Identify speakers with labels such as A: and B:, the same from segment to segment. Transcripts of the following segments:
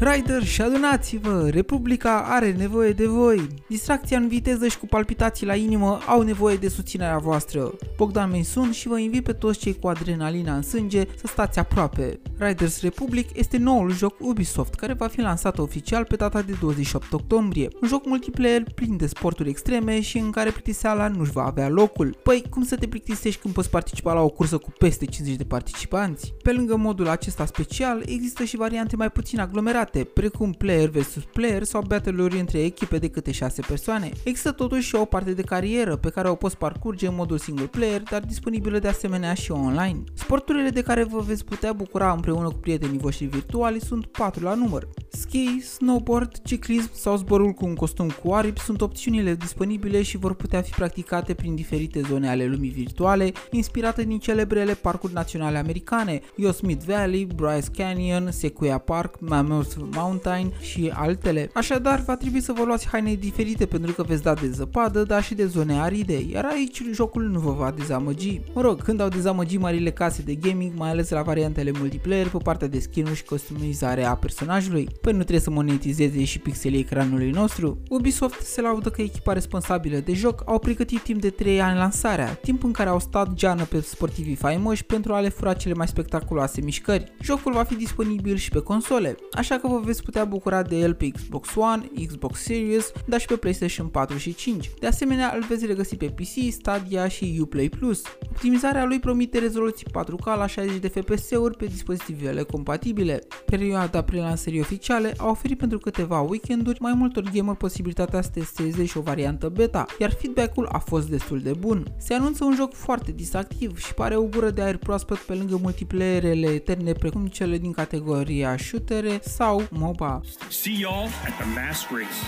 A: Rider și adunați-vă! Republica are nevoie de voi! Distracția în viteză și cu palpitații la inimă au nevoie de susținerea voastră. Bogdan Mensun și vă invit pe toți cei cu adrenalina în sânge să stați aproape. Riders Republic este noul joc Ubisoft care va fi lansat oficial pe data de 28 octombrie. Un joc multiplayer plin de sporturi extreme și în care plictiseala nu-și va avea locul. Păi, cum să te plictisești când poți participa la o cursă cu peste 50 de participanți? Pe lângă modul acesta special, există și variante mai puțin aglomerate, precum player vs player sau battle-uri între echipe de câte 6 persoane. Există totuși și o parte de carieră pe care o poți parcurge în modul single player, dar disponibilă de asemenea și online. Sporturile de care vă veți putea bucura împreună cu prietenii voștri virtuali sunt 4 la număr. Ski, snowboard, ciclism sau zborul cu un costum cu aripi sunt opțiunile disponibile și vor putea fi practicate prin diferite zone ale lumii virtuale, inspirate din celebrele parcuri naționale americane, Yosemite Valley, Bryce Canyon, Sequoia Park, Mammoth Mountain și altele. Așadar, va trebui să vă luați haine diferite pentru că veți da de zăpadă, dar și de zone aride, iar aici jocul nu vă va dezamăgi. Mă rog, când au dezamăgit marile case de gaming, mai ales la variantele multiplayer pe partea de skin și customizare a personajului. Păi nu trebuie să monetizeze și pixelii ecranului nostru? Ubisoft se laudă că echipa responsabilă de joc au pregătit timp de 3 ani lansarea, timp în care au stat geană pe sportivii faimoși pentru a le fura cele mai spectaculoase mișcări. Jocul va fi disponibil și pe console, așa că vă veți putea bucura de el pe Xbox One, Xbox Series, dar și pe PlayStation 4 și 5. De asemenea, îl veți regăsi pe PC, Stadia și Uplay Plus. Optimizarea lui promite rezoluții 4K la 60 de FPS-uri pe dispozitivele compatibile. Perioada prelansării oficiale a oferit pentru câteva weekenduri mai multor gamer posibilitatea să testeze și o variantă beta, iar feedback-ul a fost destul de bun. Se anunță un joc foarte distractiv și pare o gură de aer proaspăt pe lângă multiplayerele eterne precum cele din categoria shootere sau MOBA. See y'all at the mass race.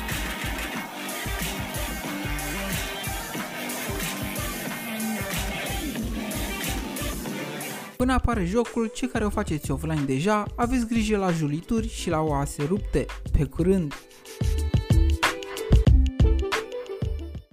A: Până apare jocul, cei care o faceți offline deja, aveți grijă la julituri și la oase rupte. Pe curând!